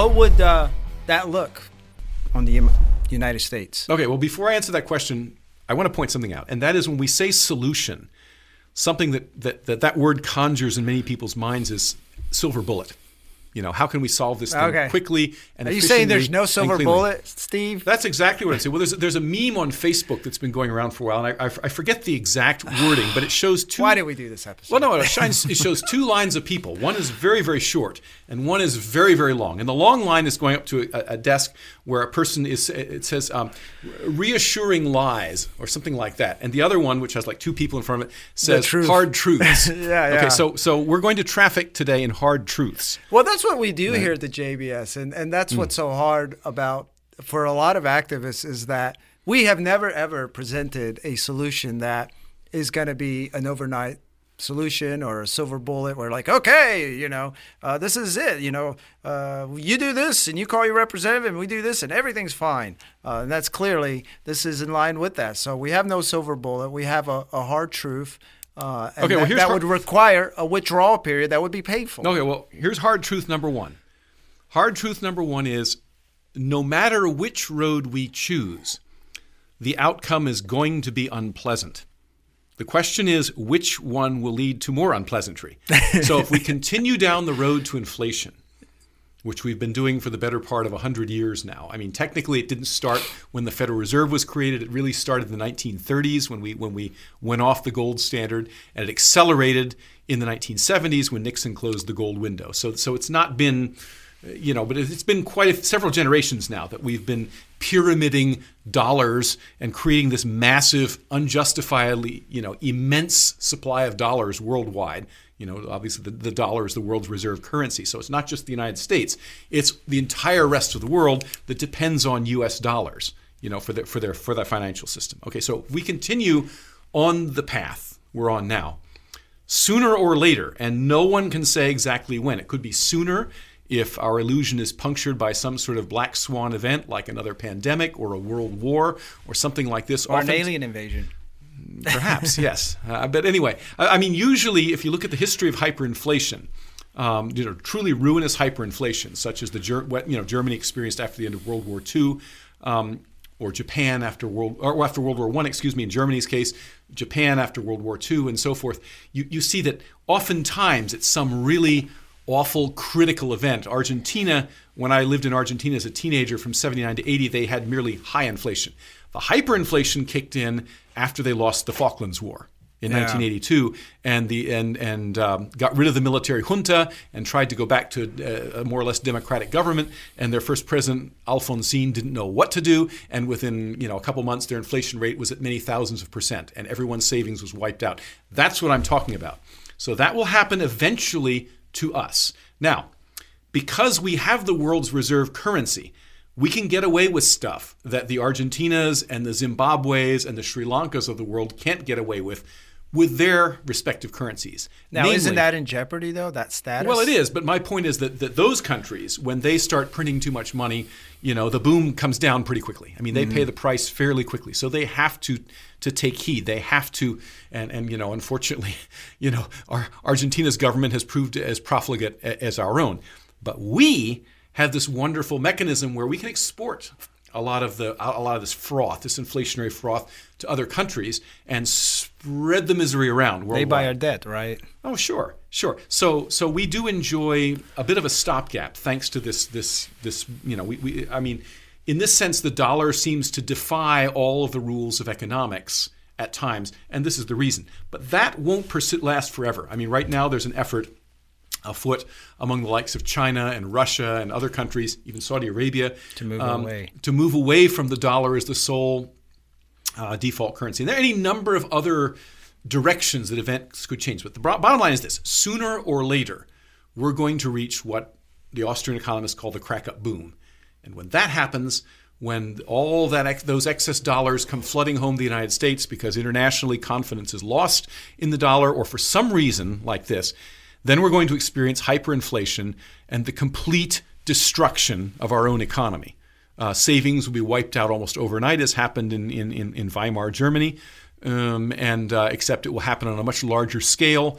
what would uh, that look on the United States? Okay, well, before I answer that question, I want to point something out, and that is when we say solution, something that that that, that word conjures in many people's minds is silver bullet. You know, how can we solve this thing Okay. quickly and Are you saying there's no silver bullet, Steve? That's exactly what I'm saying. Well, there's a, there's a meme on Facebook that's been going around for a while, and I, I, I forget the exact wording, but it shows two. Why did we do this episode? Well, no, it, shines, it shows two lines of people. One is very, very short, and one is very, very long. And the long line is going up to a, a desk where a person is. It says um, reassuring lies or something like that. And the other one, which has like two people in front of it, says truth. hard truths. Yeah, yeah. Okay, so so we're going to traffic today in hard truths. Well, that's what we do here at the JBS, and and that's what's so hard about for a lot of activists is that we have never ever presented a solution that is going to be an overnight solution or a silver bullet. We're like, okay, you know, uh, this is it. You know, uh, you do this, and you call your representative, and we do this, and everything's fine. Uh, and that's clearly this is in line with that. So we have no silver bullet. We have a, a hard truth. Uh, and Okay, well, that, here's that would require a withdrawal period that would be painful. Okay, well, here's hard truth number one. Hard truth number one is no matter which road we choose, the outcome is going to be unpleasant. The question is which one will lead to more unpleasantry. so if we continue down the road to inflation, which we've been doing for the better part of 100 years now. I mean, technically, it didn't start when the Federal Reserve was created. It really started in the 1930s when we when we went off the gold standard, and it accelerated in the 1970s when Nixon closed the gold window. So, so it's not been, you know, but it's been quite a, several generations now that we've been pyramiding dollars and creating this massive, unjustifiably, you know, immense supply of dollars worldwide. You know, obviously the, the dollar is the world's reserve currency. So it's not just the United States, it's the entire rest of the world that depends on US dollars, you know, for their for their for their financial system. Okay, so if we continue on the path we're on now, sooner or later, and no one can say exactly when. It could be sooner if our illusion is punctured by some sort of black swan event like another pandemic or a world war or something like this. or an alien invasion. Perhaps, yes. Uh, but anyway, I, I mean, usually, if you look at the history of hyperinflation, um, you know, truly ruinous hyperinflation, such as the Ger- what, you know Germany experienced after the end of World War II, um, or Japan after World or after World War One, excuse me, in Germany's case, Japan after World War II, and so forth. You you see that oftentimes it's some really awful critical event. Argentina, when I lived in Argentina as a teenager from 79 to 80, they had merely high inflation. The hyperinflation kicked in after they lost the Falklands War in Yeah. 1982 and the and and um, got rid of the military junta and tried to go back to uh, a more or less democratic government and their first president Alfonsín didn't know what to do and within you know a couple months their inflation rate was at many thousands of percent and everyone's savings was wiped out. That's what I'm talking about. So that will happen eventually to us. Now because we have the world's reserve currency, we can get away with stuff that the Argentinas and the Zimbabwe's and the Sri Lankas of the world can't get away with with their respective currencies. Now, Namely- isn't that in jeopardy though? That status? well, it is, but my point is that, that those countries, when they start printing too much money, you know, the boom comes down pretty quickly. I mean, they mm-hmm. pay the price fairly quickly, so they have to to take heed. They have to, and and you know, unfortunately, you know, our Argentina's government has proved as profligate as our own, but we have this wonderful mechanism where we can export a lot of the a lot of this froth, this inflationary froth, to other countries and spread the misery around worldwide. They buy our debt, right? Oh, sure, sure. So, so we do enjoy a bit of a stopgap thanks to this, this, this. You know, we, we, I mean, in this sense, the dollar seems to defy all of the rules of economics at times, and this is the reason. But that won't persi- last forever. I mean, right now there's an effort afoot among the likes of China and Russia and other countries, even Saudi Arabia, To move um, away. to move away from the dollar as the sole uh, default currency. And there are any number of other directions that events could change. But the bottom line is this sooner or later, we're going to reach what the Austrian economists call the crack up boom. And when that happens, when all that ex- those excess dollars come flooding home to the United States because internationally confidence is lost in the dollar, or for some reason like this, then we're going to experience hyperinflation and the complete destruction of our own economy. Uh, savings will be wiped out almost overnight, as happened in, in, in, in Weimar, Germany, um, and uh, except it will happen on a much larger scale.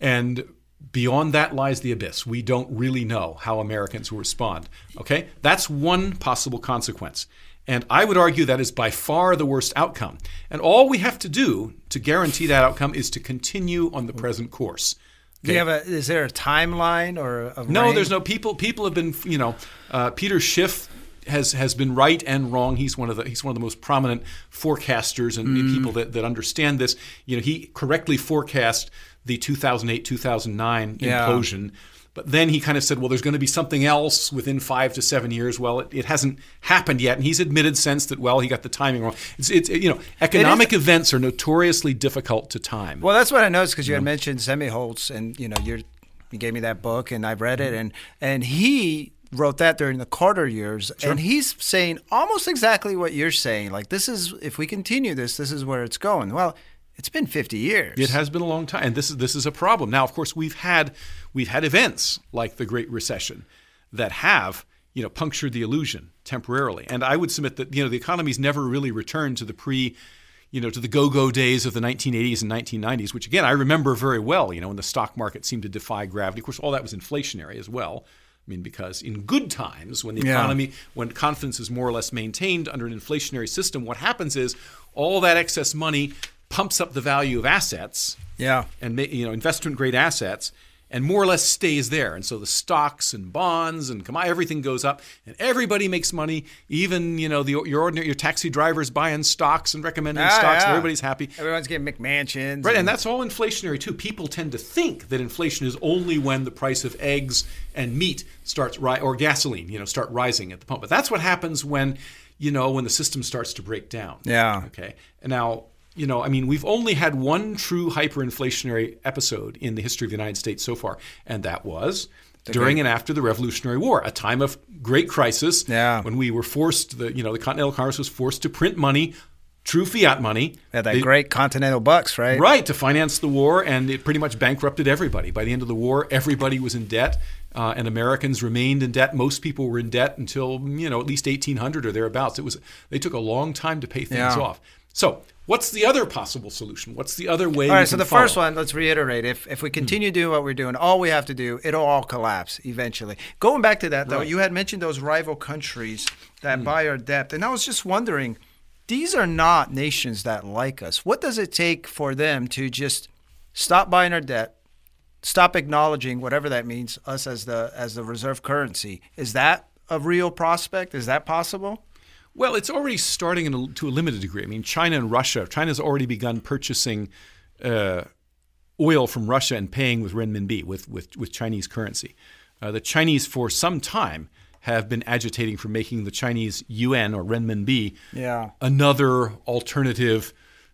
And Beyond that lies the abyss. We don't really know how Americans will respond. Okay? That's one possible consequence. And I would argue that is by far the worst outcome. And all we have to do to guarantee that outcome is to continue on the present course. Do you have a? Is there a timeline or a No, range? there's no people. People have been, you know, uh, Peter Schiff has has been right and wrong. He's one of the he's one of the most prominent forecasters and Mm. people that, that understand this. You know, he correctly forecast the 2008 2009 Yeah. implosion. But then he kind of said, well, there's going to be something else within five to seven years. Well, it, it hasn't happened yet. And he's admitted since that, well, he got the timing wrong. It's, it's you know, economic events are notoriously difficult to time. Well, that's what I noticed because you had mentioned Sennholz, and you know, you're, you gave me that book, and I've read Mm-hmm. it, and and he wrote that during the Carter years, and he's saying almost exactly what you're saying. Like this is if we continue this, this is where it's going. Well, it's been 50 years. It has been a long time, and this is this is a problem. Now, of course, we've had we've had events like the Great Recession that have you know punctured the illusion temporarily, and I would submit that you know the economy's never really returned to the pre. You know, to the go-go days of the 1980s and 1990s, which again I remember very well. You know, when the stock market seemed to defy gravity. Of course, all that was inflationary as well. I mean, because in good times, when the Yeah. economy, when confidence is more or less maintained under an inflationary system, what happens is all that excess money pumps up the value of assets Yeah. and you know investment grade assets and more or less stays there and so the stocks and bonds and come everything goes up and everybody makes money even you know the your ordinary your taxi drivers buying stocks and recommending Ah, stocks and everybody's happy Everyone's getting McMansions. Right, and that's all inflationary too. People tend to think that inflation is only when the price of eggs and meat starts ri- or gasoline, you know, start rising at the pump. But that's what happens when, you know, when the system starts to break down. Yeah. Okay. And now, you know, I mean, we've only had one true hyperinflationary episode in the history of the United States so far, and that was during and after the Revolutionary War, a time of great crisis. Yeah. When we were forced, the you know, the Continental Congress was forced to print money, true fiat money. Had that They- great Continental Bucks, right? Right, to finance the war, and it pretty much bankrupted everybody. By the end of the war, everybody was in debt, uh, and Americans remained in debt. Most people were in debt until you know at least 1800 or thereabouts. It was they took a long time to pay things Yeah. off. So, what's the other possible solution? What's the other way? All right, so the first one, let's reiterate. If if we continue doing what we're doing, all we have to do, it'll all collapse eventually. Going back to that though, Right. you had mentioned those rival countries that Hmm. buy our debt, and I was just wondering, these are not nations that like us. What does it take for them to just stop buying our debt, stop acknowledging whatever that means, us as the as the reserve currency? Is that a real prospect? Is that possible? Well, it's already starting in a, to a limited degree. I mean, China and Russia. China's already begun purchasing uh, oil from Russia and paying with renminbi, with with, with Chinese currency. Uh, the Chinese, for some time, have been agitating for making the Chinese yuan or renminbi Yeah. another alternative,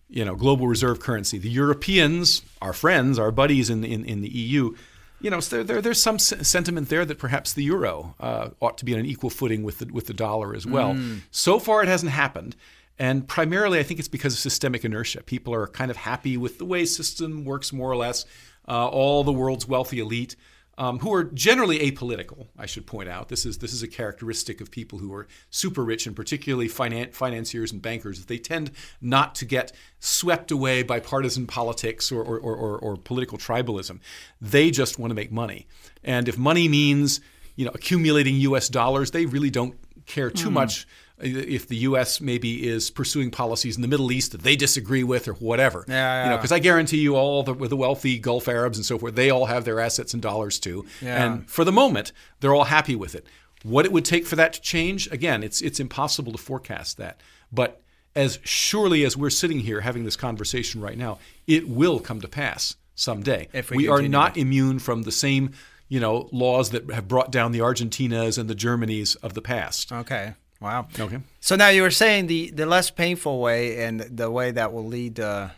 you know, global reserve currency. The Europeans, our friends, our buddies in in, in the EU, you know, so there, there, there's some sentiment there that perhaps the euro uh, ought to be on an equal footing with the with the dollar as well. So far, it hasn't happened. And primarily, I think it's because of systemic inertia. People are kind of happy with the way system works, more or less. Uh, all the world's wealthy elite um, who are generally apolitical. I should point out this is this is a characteristic of people who are super rich, and particularly finan- financiers and bankers. They tend not to get swept away by partisan politics or or, or, or, or political tribalism. They just want to make money, and if money means you know accumulating U.S. dollars, they really don't care too much Uh, if the U.S. maybe is pursuing policies in the Middle East that they disagree with or whatever. Yeah, You know, because I guarantee you, all the the wealthy Gulf Arabs and so forth, they all have their assets in dollars too. Yeah. And for the moment, they're all happy with it. What it would take for that to change, again, it's it's impossible to forecast that. But as surely as we're sitting here having this conversation right now, it will come to pass someday. If we are not immune from the same, you know, laws that have brought down the Argentinas and the Germanys of the past. Okay. Wow. Okay. So now you were saying the, the less painful way and the way that will lead uh,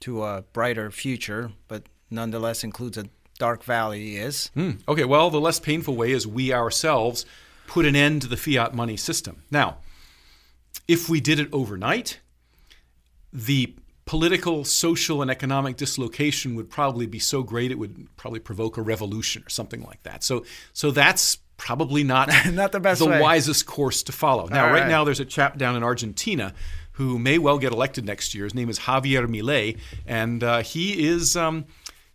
to a brighter future, but nonetheless includes a dark valley is. Hmm. Okay, well, the less painful way is we ourselves put an end to the fiat money system. Now, if we did it overnight, the political, social, and economic dislocation would probably be so great it would probably provoke a revolution or something like that. So, so that's probably not Not the best the way. wisest course to follow. Now, right right. now, there's a chap down in Argentina who may well get elected next year. His name is Javier Milei, and uh, he is. Um,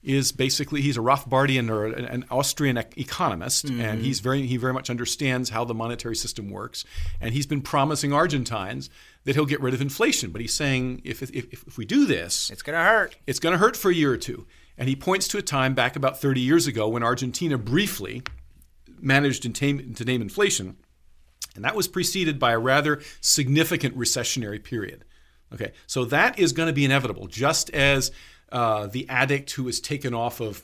is basically he's a Rothbardian or an, an Austrian economist, mm-hmm. and he's very he very much understands how the monetary system works, and he's been promising Argentines that he'll get rid of inflation. But he's saying if if, if we do this, it's going to hurt. It's going to hurt for a year or two. And he points to a time back about 30 years ago when Argentina briefly managed to tame, to name inflation, and that was preceded by a rather significant recessionary period. Okay, so that is going to be inevitable, just as uh, the addict who is taken off of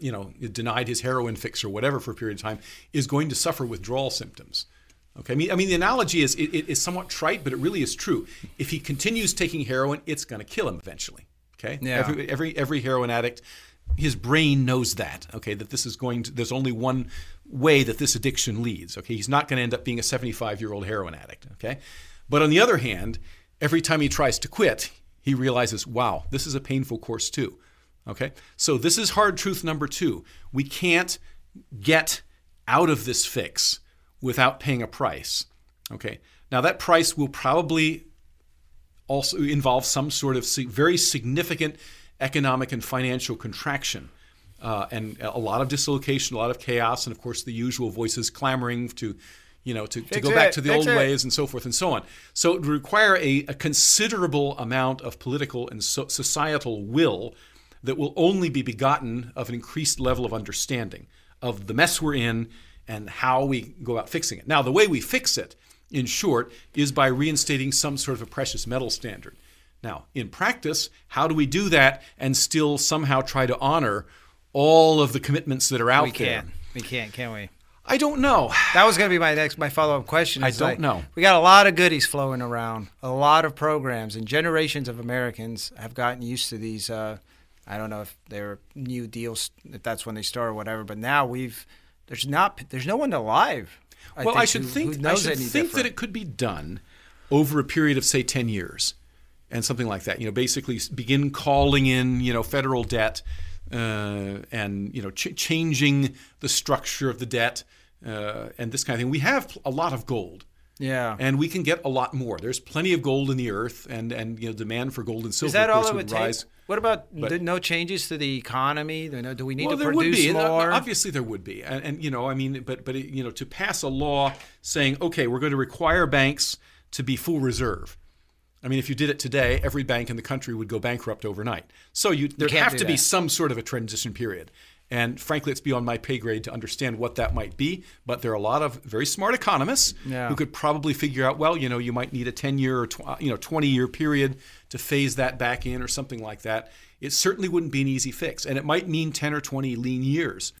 you know denied his heroin fix or whatever for a period of time is going to suffer withdrawal symptoms okay i mean, I mean the analogy is it, it is somewhat trite but it really is true if he continues taking heroin it's going to kill him eventually okay yeah. every, every every heroin addict his brain knows that okay that this is going to there's only one way that this addiction leads okay he's not going to end up being a 75 year old heroin addict okay but on the other hand every time he tries to quit he realizes, wow, this is a painful course too. Okay? So this is hard truth number two. We can't get out of this fix without paying a price. Okay? Now that price will probably also involve some sort of very significant economic and financial contraction. Uh, and a lot of dislocation, a lot of chaos, and of course the usual voices clamoring to you know, to, to go back to the old it. ways and so forth and so on. So it would require a, a considerable amount of political and so, societal will that will only be begotten of an increased level of understanding of the mess we're in and how we go about fixing it. Now, the way we fix it, in short, is by reinstating some sort of a precious metal standard. Now, in practice, how do we do that and still somehow try to honor all of the commitments that are out we there? We can't, can we? I don't know. That was going to be my next my follow up question. I don't like, know. We got a lot of goodies flowing around, a lot of programs, and generations of Americans have gotten used to these. Uh, I don't know if they're new deals, if that's when they start or whatever. But now we've there's not there's no one alive. I well, think, I should who, think who I should think different. that it could be done over a period of say ten years, and something like that. You know, basically begin calling in you know federal debt. Uh, and you know, ch- changing the structure of the debt, uh, and this kind of thing. We have a lot of gold. Yeah. And we can get a lot more. There's plenty of gold in the earth, and, and you know demand for gold and silver. Is that all it would rise. take? What about but, no changes to the economy? Do we need well, to there produce would be. more? Obviously, there would be, and, and, you know, I mean, but but you know, to pass a law saying, okay, we're going to require banks to be full reserve. I mean, if you did it today, every bank in the country would go bankrupt overnight. So you there'd you have to that. be some sort of a transition period. And frankly, it's beyond my pay grade to understand what that might be. But there are a lot of very smart economists yeah. who could probably figure out, well, you know, you might need a 10 year or tw- uh, you know 20 year period to phase that back in or something like that. It certainly wouldn't be an easy fix, and it might mean 10 or 20 lean years.